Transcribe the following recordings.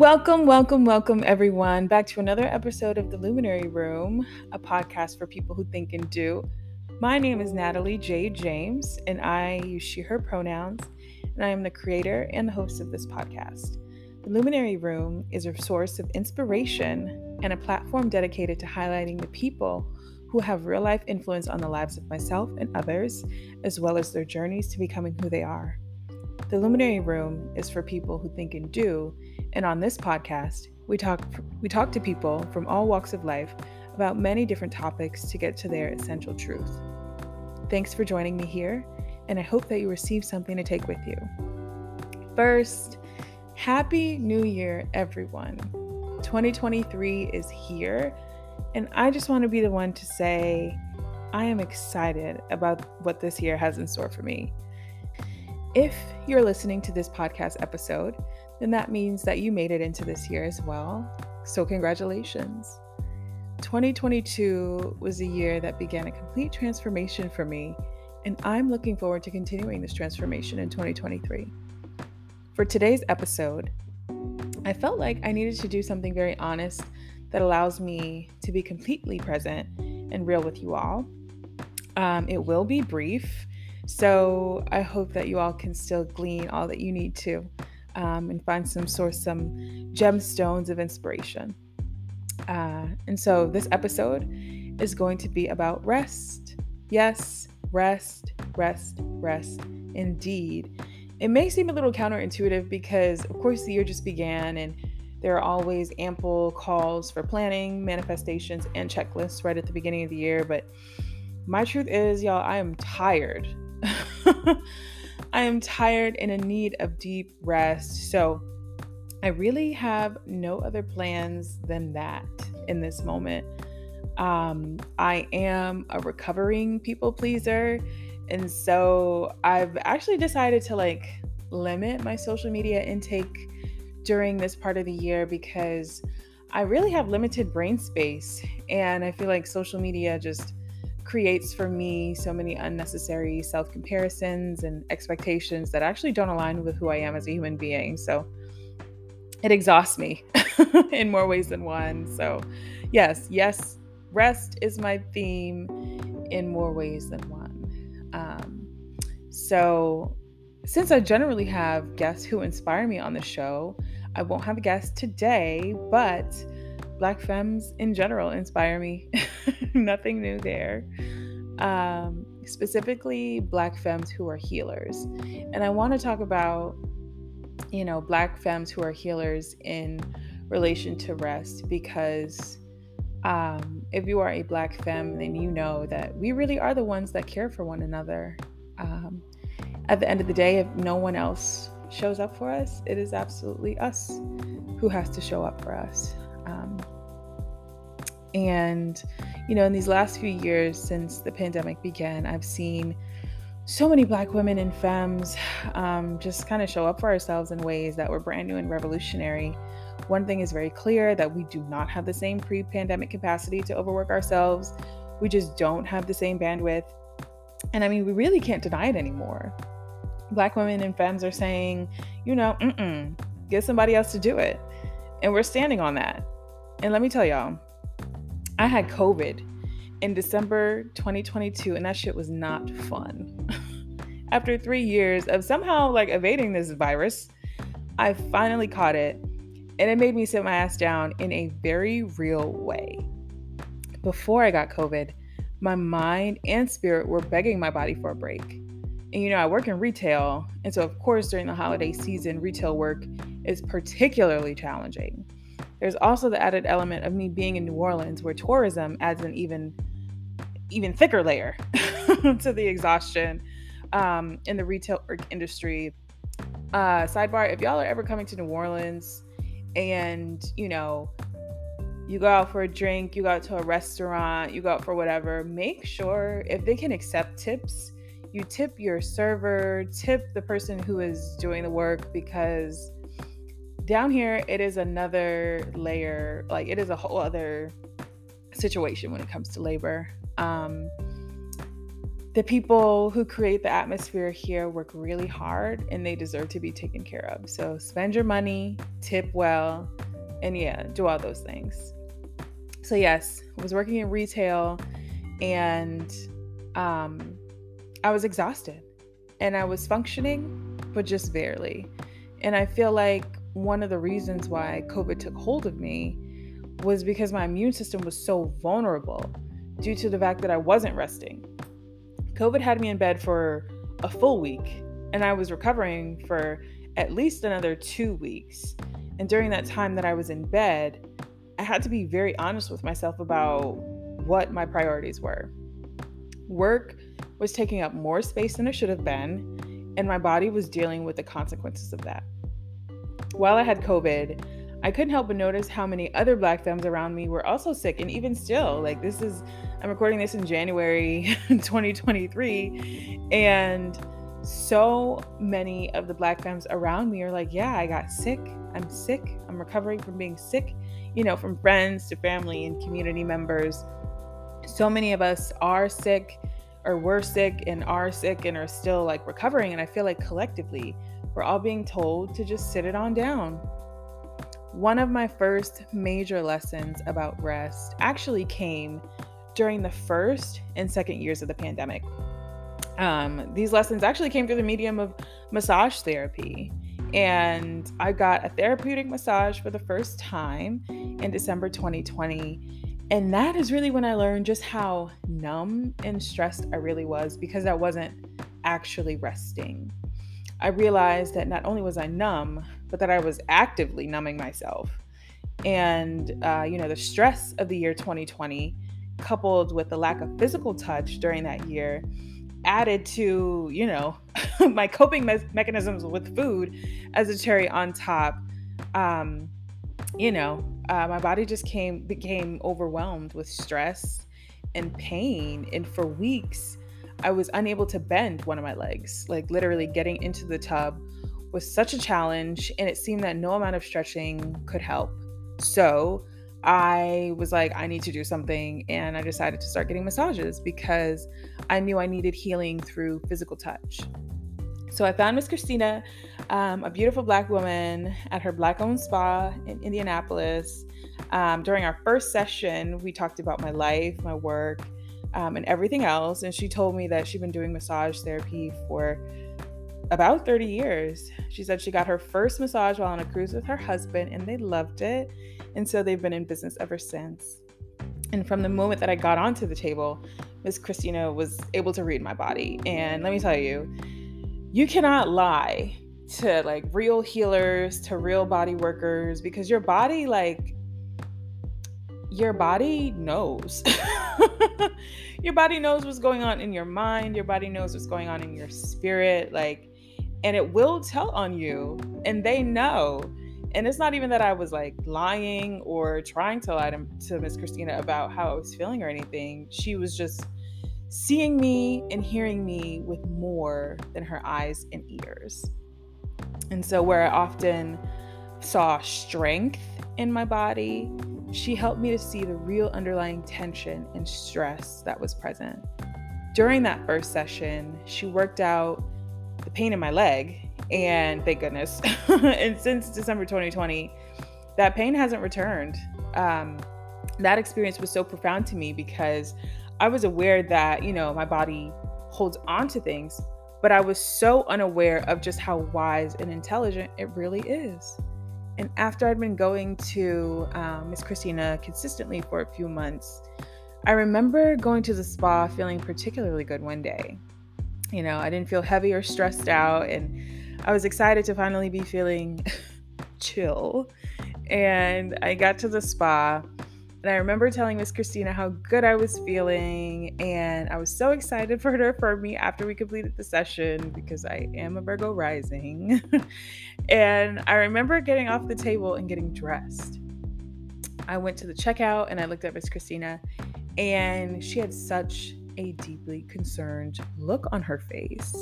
Welcome, welcome, welcome, everyone, back to another episode of The Luminary Room, a podcast for people who think and do. My name is Natalie J. James, and I use she, her pronouns, and I am the creator and the host of this podcast. The Luminary Room is a source of inspiration and a platform dedicated to highlighting the people who have real life influence on the lives of myself and others, as well as their journeys to becoming who they are. The Luminary Room is for people who think and do and on this podcast, we talk we talk to people from all walks of life about many different topics to get to their essential truth. Thanks for joining me here, and I hope that you receive something to take with you. First, happy new year everyone. 2023 is here, and I just want to be the one to say I am excited about what this year has in store for me. If you're listening to this podcast episode, then that means that you made it into this year as well. So, congratulations. 2022 was a year that began a complete transformation for me, and I'm looking forward to continuing this transformation in 2023. For today's episode, I felt like I needed to do something very honest that allows me to be completely present and real with you all. Um, it will be brief so I hope that you all can still glean all that you need to um, and find some source, some gemstones of inspiration. Uh, and so this episode is going to be about rest. Yes, rest, rest, rest, indeed. It may seem a little counterintuitive because, of course, the year just began and there are always ample calls for planning, manifestations, and checklists right at the beginning of the year. But my truth is, y'all, I am tired I am tired and in need of deep rest. So I really have no other plans than that in this moment. Um, I am a recovering people pleaser. And so I've actually decided to like limit my social media intake during this part of the year because I really have limited brain space. And I feel like social media just creates for me so many unnecessary self comparisons and expectations that actually don't align with who I am as a human being. So it exhausts me in more ways than one. So, yes, yes, rest is my theme in more ways than one. Um, so, since I generally have guests who inspire me on the show, I won't have a guest today, but Black femmes in general inspire me. Nothing new there. Um, specifically, Black femmes who are healers. And I want to talk about, you know, Black femmes who are healers in relation to rest because um, if you are a Black femme, then you know that we really are the ones that care for one another. Um, at the end of the day, if no one else shows up for us, it is absolutely us who has to show up for us. Um, and, you know, in these last few years since the pandemic began, I've seen so many Black women and femmes um, just kind of show up for ourselves in ways that were brand new and revolutionary. One thing is very clear that we do not have the same pre pandemic capacity to overwork ourselves. We just don't have the same bandwidth. And I mean, we really can't deny it anymore. Black women and femmes are saying, you know, get somebody else to do it. And we're standing on that. And let me tell y'all, I had COVID in December 2022, and that shit was not fun. After three years of somehow like evading this virus, I finally caught it, and it made me sit my ass down in a very real way. Before I got COVID, my mind and spirit were begging my body for a break. And you know, I work in retail, and so of course, during the holiday season, retail work is particularly challenging. There's also the added element of me being in New Orleans, where tourism adds an even even thicker layer to the exhaustion um, in the retail industry. Uh, sidebar: If y'all are ever coming to New Orleans, and you know you go out for a drink, you go out to a restaurant, you go out for whatever, make sure if they can accept tips, you tip your server, tip the person who is doing the work because down here it is another layer like it is a whole other situation when it comes to labor um the people who create the atmosphere here work really hard and they deserve to be taken care of. So spend your money, tip well, and yeah, do all those things. So, yes, I was working in retail and um, I was exhausted and I was functioning, but just barely. And I feel like one of the reasons why COVID took hold of me was because my immune system was so vulnerable due to the fact that I wasn't resting. COVID had me in bed for a full week, and I was recovering for at least another two weeks. And during that time that I was in bed, I had to be very honest with myself about what my priorities were. Work was taking up more space than it should have been, and my body was dealing with the consequences of that. While I had COVID, I couldn't help but notice how many other black femmes around me were also sick. And even still, like this is, I'm recording this in January 2023. And so many of the black femmes around me are like, yeah, I got sick. I'm sick. I'm recovering from being sick, you know, from friends to family and community members. So many of us are sick or were sick and are sick and are still like recovering. And I feel like collectively, we're all being told to just sit it on down one of my first major lessons about rest actually came during the first and second years of the pandemic. Um, these lessons actually came through the medium of massage therapy. And I got a therapeutic massage for the first time in December 2020. And that is really when I learned just how numb and stressed I really was because I wasn't actually resting. I realized that not only was I numb, but that I was actively numbing myself. And, uh, you know, the stress of the year 2020, coupled with the lack of physical touch during that year, added to, you know, my coping me- mechanisms with food as a cherry on top. Um, you know, uh, my body just came became overwhelmed with stress and pain, and for weeks, I was unable to bend one of my legs. Like literally, getting into the tub was such a challenge, and it seemed that no amount of stretching could help. So I was like, I need to do something. And I decided to start getting massages because I knew I needed healing through physical touch. So I found Miss Christina, um, a beautiful black woman at her black owned spa in Indianapolis. Um, during our first session, we talked about my life, my work, um, and everything else. And she told me that she'd been doing massage therapy for about 30 years. She said she got her first massage while on a cruise with her husband and they loved it. And so they've been in business ever since. And from the moment that I got onto the table, Miss Christina was able to read my body. And let me tell you, you cannot lie to like real healers, to real body workers, because your body, like, your body knows. your body knows what's going on in your mind, your body knows what's going on in your spirit. Like, and it will tell on you and they know. And it's not even that i was like lying or trying to lie to, to miss christina about how i was feeling or anything. She was just seeing me and hearing me with more than her eyes and ears. And so where i often saw strength in my body she helped me to see the real underlying tension and stress that was present during that first session she worked out the pain in my leg. And thank goodness. and since December 2020, that pain hasn't returned. Um, that experience was so profound to me because I was aware that, you know, my body holds on to things, but I was so unaware of just how wise and intelligent it really is. And after I'd been going to um, Miss Christina consistently for a few months, I remember going to the spa feeling particularly good one day. You know, I didn't feel heavy or stressed out, and I was excited to finally be feeling chill. And I got to the spa, and I remember telling Miss Christina how good I was feeling, and I was so excited for her to affirm me after we completed the session because I am a Virgo rising. and I remember getting off the table and getting dressed. I went to the checkout and I looked at Miss Christina, and she had such a deeply concerned look on her face.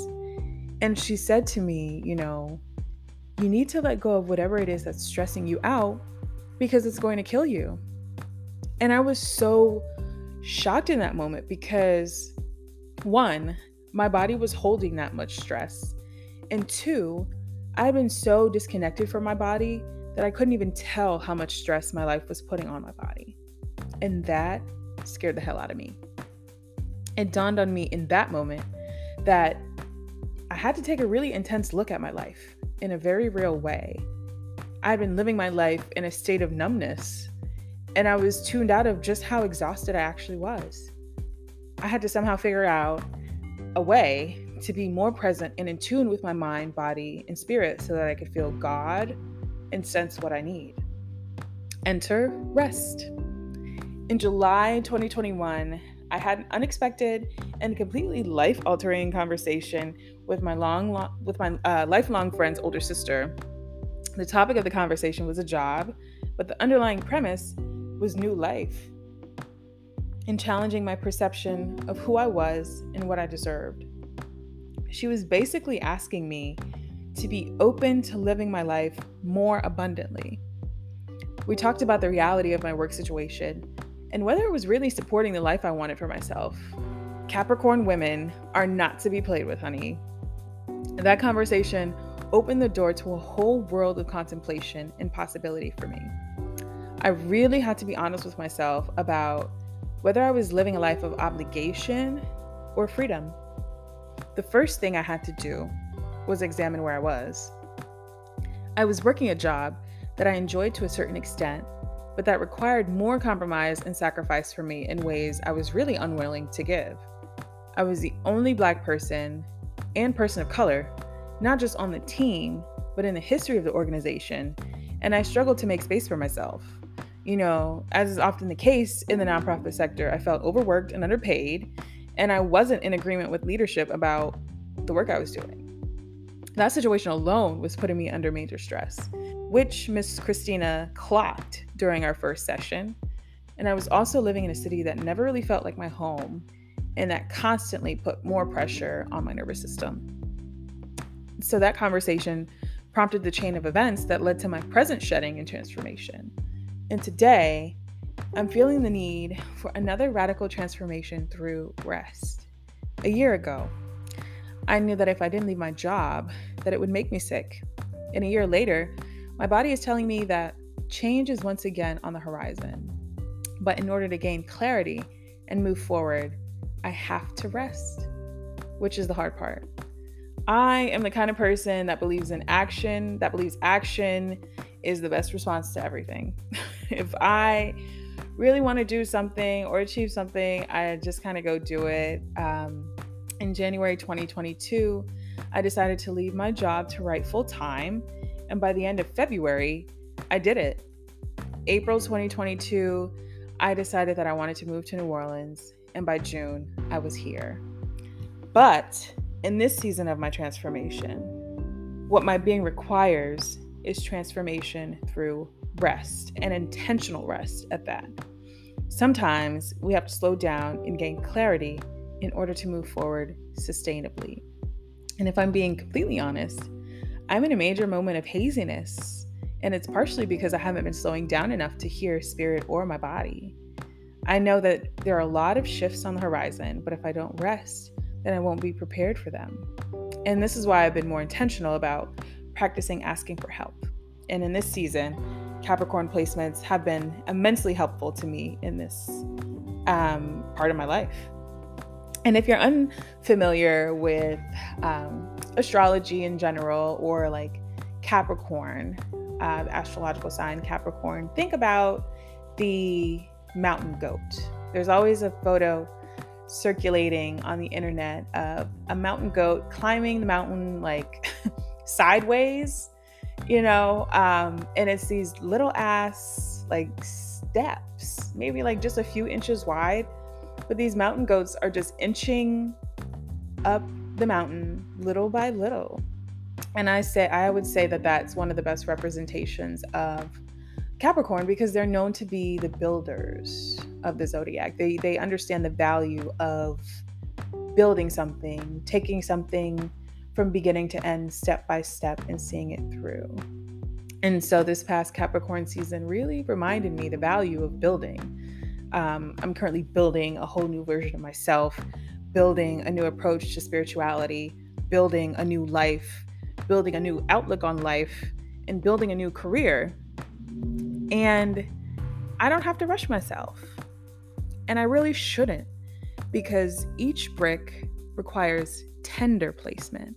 And she said to me, You know, you need to let go of whatever it is that's stressing you out because it's going to kill you. And I was so shocked in that moment because One, my body was holding that much stress. And two, I had been so disconnected from my body that I couldn't even tell how much stress my life was putting on my body. And that scared the hell out of me. It dawned on me in that moment that I had to take a really intense look at my life in a very real way. I had been living my life in a state of numbness, and I was tuned out of just how exhausted I actually was. I had to somehow figure out a way to be more present and in tune with my mind, body, and spirit so that I could feel God and sense what I need. Enter rest. In July 2021, I had an unexpected and completely life-altering conversation with my long, long with my uh, lifelong friend's older sister. The topic of the conversation was a job, but the underlying premise was new life and challenging my perception of who I was and what I deserved. She was basically asking me to be open to living my life more abundantly. We talked about the reality of my work situation and whether it was really supporting the life I wanted for myself. Capricorn women are not to be played with, honey. that conversation opened the door to a whole world of contemplation and possibility for me. I really had to be honest with myself about whether I was living a life of obligation or freedom. The first thing I had to do was examine where I was. I was working a job that I enjoyed to a certain extent, but that required more compromise and sacrifice for me in ways I was really unwilling to give. I was the only Black person and person of color, not just on the team, but in the history of the organization, and I struggled to make space for myself. You know, as is often the case in the nonprofit sector, I felt overworked and underpaid, and I wasn't in agreement with leadership about the work I was doing. That situation alone was putting me under major stress, which Miss Christina clocked during our first session. And I was also living in a city that never really felt like my home and that constantly put more pressure on my nervous system. So that conversation prompted the chain of events that led to my present shedding and transformation. And today, I'm feeling the need for another radical transformation through rest. A year ago, I knew that if I didn't leave my job, that it would make me sick. And a year later, my body is telling me that change is once again on the horizon. But in order to gain clarity and move forward, I have to rest, which is the hard part. I am the kind of person that believes in action, that believes action is the best response to everything. if I really want to do something or achieve something, I just kind of go do it. Um, in January 2022, I decided to leave my job to write full time. And by the end of February, I did it. April 2022, I decided that I wanted to move to New Orleans. And by June, I was here. But in this season of my transformation, what my being requires is transformation through rest and intentional rest at that. Sometimes we have to slow down and gain clarity in order to move forward sustainably. And if I'm being completely honest, I'm in a major moment of haziness. And it's partially because I haven't been slowing down enough to hear spirit or my body. I know that there are a lot of shifts on the horizon, but if I don't rest, then I won't be prepared for them. And this is why I've been more intentional about practicing asking for help. And in this season, Capricorn placements have been immensely helpful to me in this um, part of my life. And if you're unfamiliar with um, astrology in general or like Capricorn, uh, the astrological sign Capricorn, think about the mountain goat. There's always a photo circulating on the internet of a mountain goat climbing the mountain like sideways, you know, um, and it's these little ass like steps, maybe like just a few inches wide but these mountain goats are just inching up the mountain little by little. And I say I would say that that's one of the best representations of Capricorn because they're known to be the builders of the zodiac. They they understand the value of building something, taking something from beginning to end, step by step, and seeing it through. And so this past Capricorn season really reminded me the value of building um, I'm currently building a whole new version of myself, building a new approach to spirituality, building a new life, building a new outlook on life, and building a new career. And I don't have to rush myself. And I really shouldn't because each brick requires tender placement.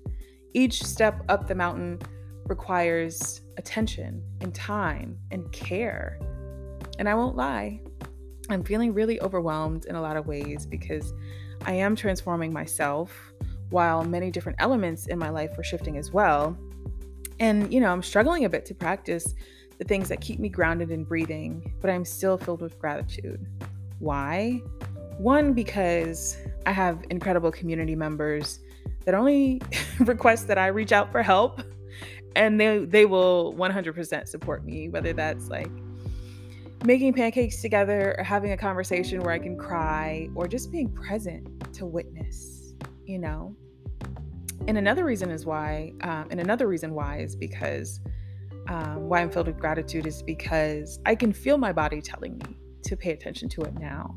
Each step up the mountain requires attention and time and care. And I won't lie, I'm feeling really overwhelmed in a lot of ways because I am transforming myself while many different elements in my life are shifting as well. And, you know, I'm struggling a bit to practice the things that keep me grounded and breathing, but I'm still filled with gratitude. Why? One, because I have incredible community members that only request that I reach out for help and they they will 100% support me whether that's like making pancakes together or having a conversation where I can cry or just being present to witness, you know. And another reason is why, um, and another reason why is because um, why I'm filled with gratitude is because I can feel my body telling me to pay attention to it now.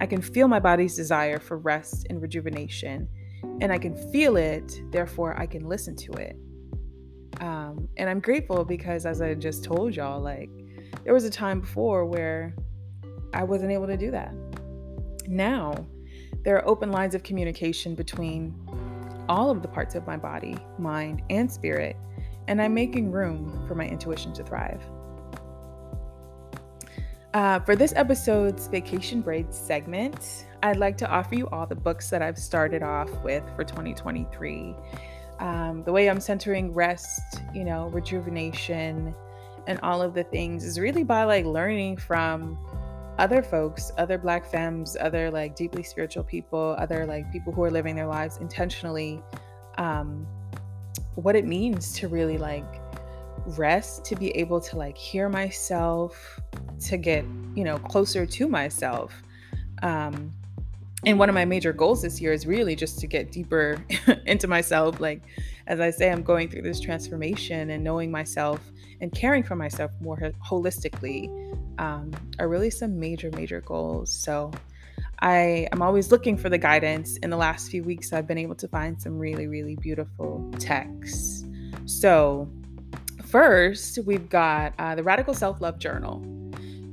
I can feel my body's desire for rest and rejuvenation, and I can feel it, therefore, I can listen to it. Um, and I'm grateful because, as I just told y'all, like, there was a time before where I wasn't able to do that. Now, there are open lines of communication between all of the parts of my body, mind, and spirit, and I'm making room for my intuition to thrive. Uh, for this episode's Vacation Braids segment, I'd like to offer you all the books that I've started off with for 2023. Um, the way I'm centering rest, you know, rejuvenation, and all of the things is really by like learning from other folks, other black femmes, other like deeply spiritual people, other like people who are living their lives intentionally, um, what it means to really like rest, to be able to like hear myself, to get, you know, closer to myself. Um, and one of my major goals this year is really just to get deeper into myself. Like, as I say, I'm going through this transformation and knowing myself and caring for myself more holistically um, are really some major, major goals. So I am always looking for the guidance. In the last few weeks, I've been able to find some really, really beautiful texts. So, first, we've got uh, the Radical Self Love Journal,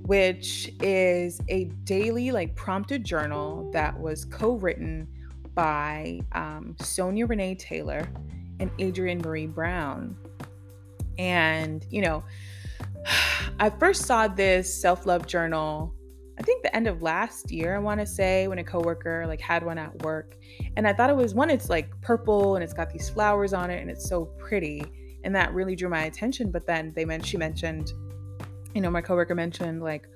which is a daily, like, prompted journal that was co written by um, Sonya Renee Taylor and Adrienne Marie Brown. And, you know, I first saw this self love journal, I think the end of last year, I want to say, when a coworker like had one at work. And I thought it was one, it's like purple and it's got these flowers on it and it's so pretty. And that really drew my attention. But then they meant she mentioned, you know, my coworker mentioned like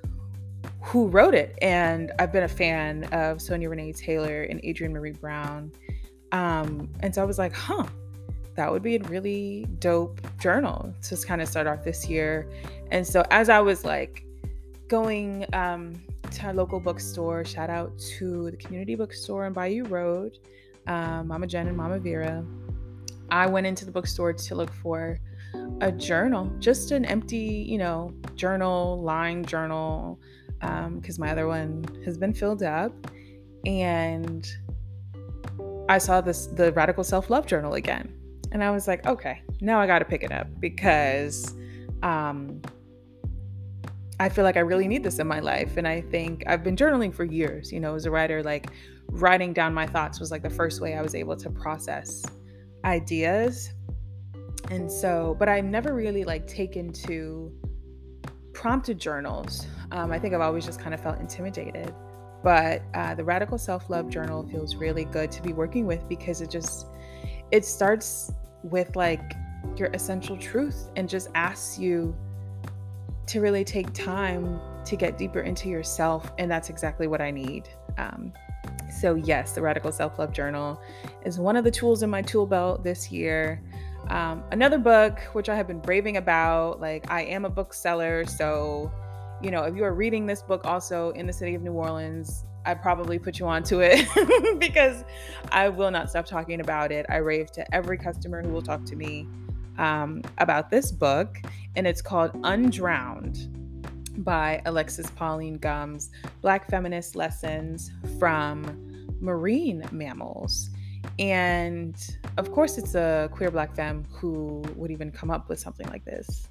who wrote it. And I've been a fan of Sonya Renee Taylor and Adrienne marie Brown. Um, and so I was like, huh, that would be a really dope journal to kind of start off this year. And so as I was like going um, to our local bookstore, shout out to the community bookstore on Bayou Road, um, Mama Jen and Mama Vera. I went into the bookstore to look for a journal, just an empty, you know, journal, lined journal, because um, my other one has been filled up. And I saw this the Radical Self Love Journal again. And I was like, okay, now I got to pick it up because um, I feel like I really need this in my life. And I think I've been journaling for years, you know, as a writer, like writing down my thoughts was like the first way I was able to process ideas. And so, but I've never really like taken to prompted journals. Um, I think I've always just kind of felt intimidated. But uh, the Radical Self Love Journal feels really good to be working with because it just, it starts with like your essential truth and just asks you to really take time to get deeper into yourself. And that's exactly what I need. Um, so, yes, the Radical Self Love Journal is one of the tools in my tool belt this year. Um, another book, which I have been raving about, like, I am a bookseller. So, you know, if you are reading this book also in the city of New Orleans, I probably put you onto it because I will not stop talking about it. I rave to every customer who will talk to me um, about this book, and it's called Undrowned by Alexis Pauline Gumbs Black Feminist Lessons from marine mammals. And of course, it's a queer black femme who would even come up with something like this.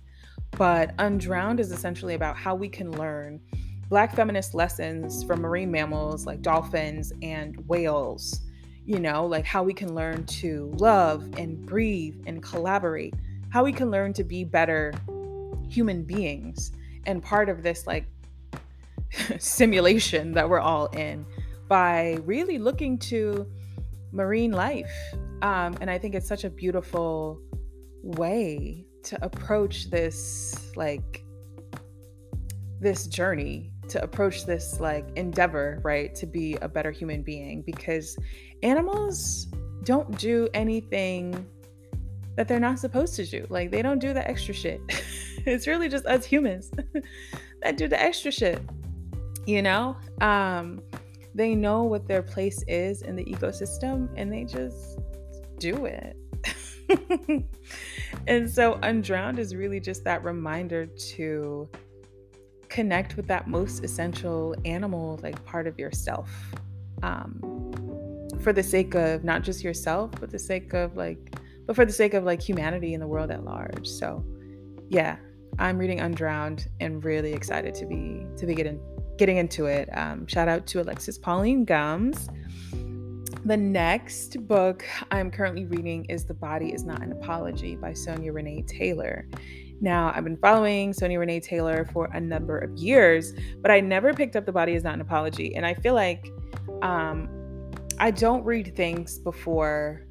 But Undrowned is essentially about how we can learn black feminist lessons from marine mammals like dolphins and whales. You know, like how we can learn to love and breathe and collaborate, how we can learn to be better human beings. And part of this, like, simulation that we're all in by really looking to marine life. Um, and I think it's such a beautiful way to approach this, like, this journey, to approach this, like, endeavor, right? To be a better human being because animals don't do anything that they're not supposed to do. Like, they don't do the extra shit. it's really just us humans that do the extra shit, you know? Um, they know what their place is in the ecosystem and they just do it. and so undrowned is really just that reminder to connect with that most essential animal like part of yourself um, for the sake of not just yourself but the sake of like but for the sake of like humanity and the world at large so yeah i'm reading undrowned and really excited to be to be getting getting into it. Um, shout out to Alexis Pauline Gumbs. The next book I'm currently reading is The Body is Not an Apology by Sonya Renee Taylor. Now, I've been following Sonya Renee Taylor for a number of years, but I never picked up The Body is Not an Apology. And I feel like um, I don't read things before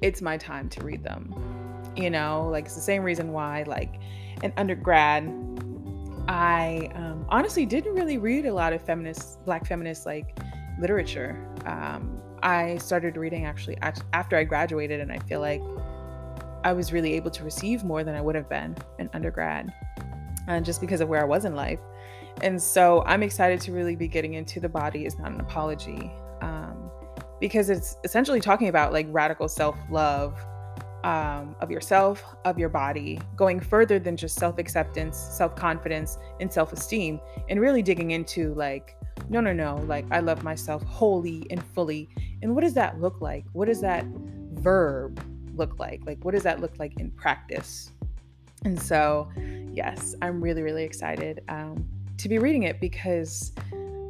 it's my time to read them. You know, like it's the same reason why, like, in undergrad, I um, honestly didn't really read a lot of feminist, black feminist like literature. Um, I started reading actually after I graduated, and I feel like I was really able to receive more than I would have been in undergrad, and just because of where I was in life. And so I'm excited to really be getting into the body is not an apology, um, because it's essentially talking about like radical self love um, of yourself, of your body, going further than just self acceptance, self confidence, and self esteem, and really digging into like, no, no, no, like I love myself wholly and fully. And what does that look like? What does that verb look like? Like, what does that look like in practice? And so, yes, I'm really, really excited um, to be reading it because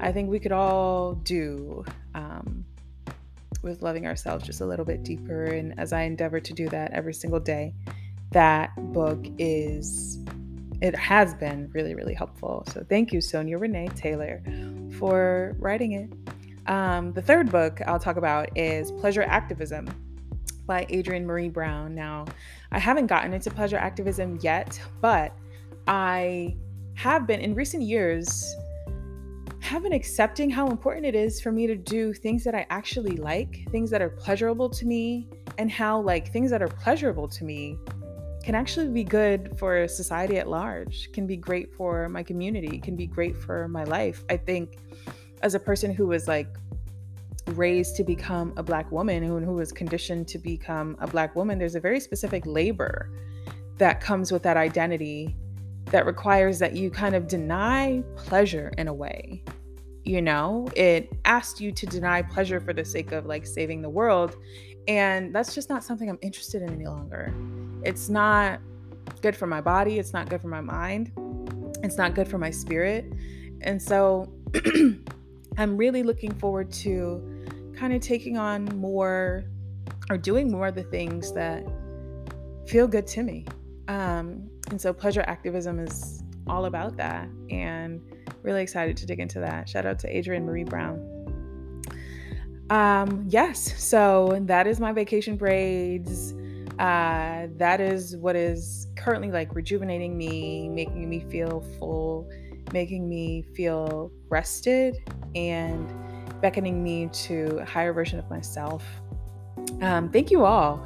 I think we could all do um, with loving ourselves just a little bit deeper. And as I endeavor to do that every single day, that book is, it has been really, really helpful. So thank you, Sonya Renee Taylor, for writing it. Um, the third book I'll talk about is Pleasure Activism by Adrienne Marie Brown. Now, I haven't gotten into pleasure activism yet, but I have been in recent years have been accepting how important it is for me to do things that I actually like, things that are pleasurable to me, and how like things that are pleasurable to me can actually be good for society at large, can be great for my community, can be great for my life. I think as a person who was like raised to become a black woman who, who was conditioned to become a black woman, there's a very specific labor that comes with that identity that requires that you kind of deny pleasure in a way. You know it asked you to deny pleasure for the sake of like saving the world and that's just not something i'm interested in any longer. It's not good for my body it's not good for my mind it's not good for my spirit and so i'm really looking forward to kind of taking on more or doing more of the things that feel good to me. Um, and so pleasure activism is all about that and really excited to dig into that. Shout out to Adrienne Marie Brown. Um, yes, so that is my vacation braids. Uh, that is what is currently like rejuvenating me, making me feel full, making me feel rested, and beckoning me to a higher version of myself. Um, thank you all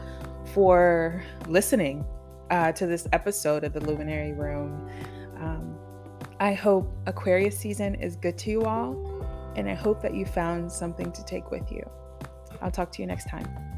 for listening uh, to this episode of the Luminary Room. Um, I hope Aquarius season is good to you all, and I hope that you found something to take with you. I'll talk to you next time.